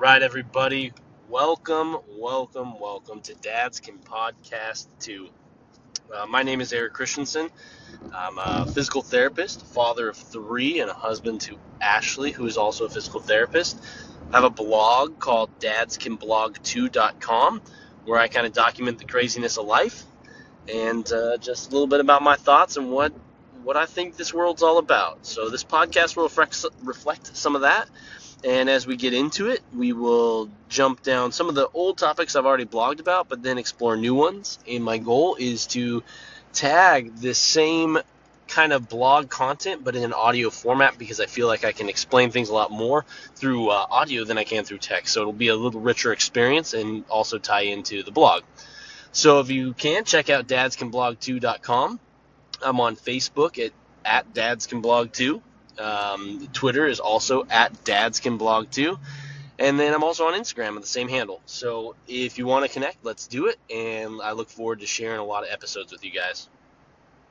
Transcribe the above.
right, everybody. Welcome, welcome, welcome to Dad's Can Podcast 2. Uh, my name is Eric Christensen. I'm a physical therapist, father of three, and a husband to Ashley, who is also a physical therapist. I have a blog called dadscanblog2.com where I kind of document the craziness of life and uh, just a little bit about my thoughts and what what I think this world's all about. So this podcast will reflect, reflect some of that and as we get into it, we will jump down some of the old topics I've already blogged about, but then explore new ones. And my goal is to tag the same kind of blog content, but in an audio format because I feel like I can explain things a lot more through uh, audio than I can through text. So it'll be a little richer experience and also tie into the blog. So if you can, check out dadscanblog2.com. I'm on Facebook at, at dadscanblog2. Um, Twitter is also at Dads Can Blog too. And then I'm also on Instagram with the same handle. So if you want to connect, let's do it. And I look forward to sharing a lot of episodes with you guys.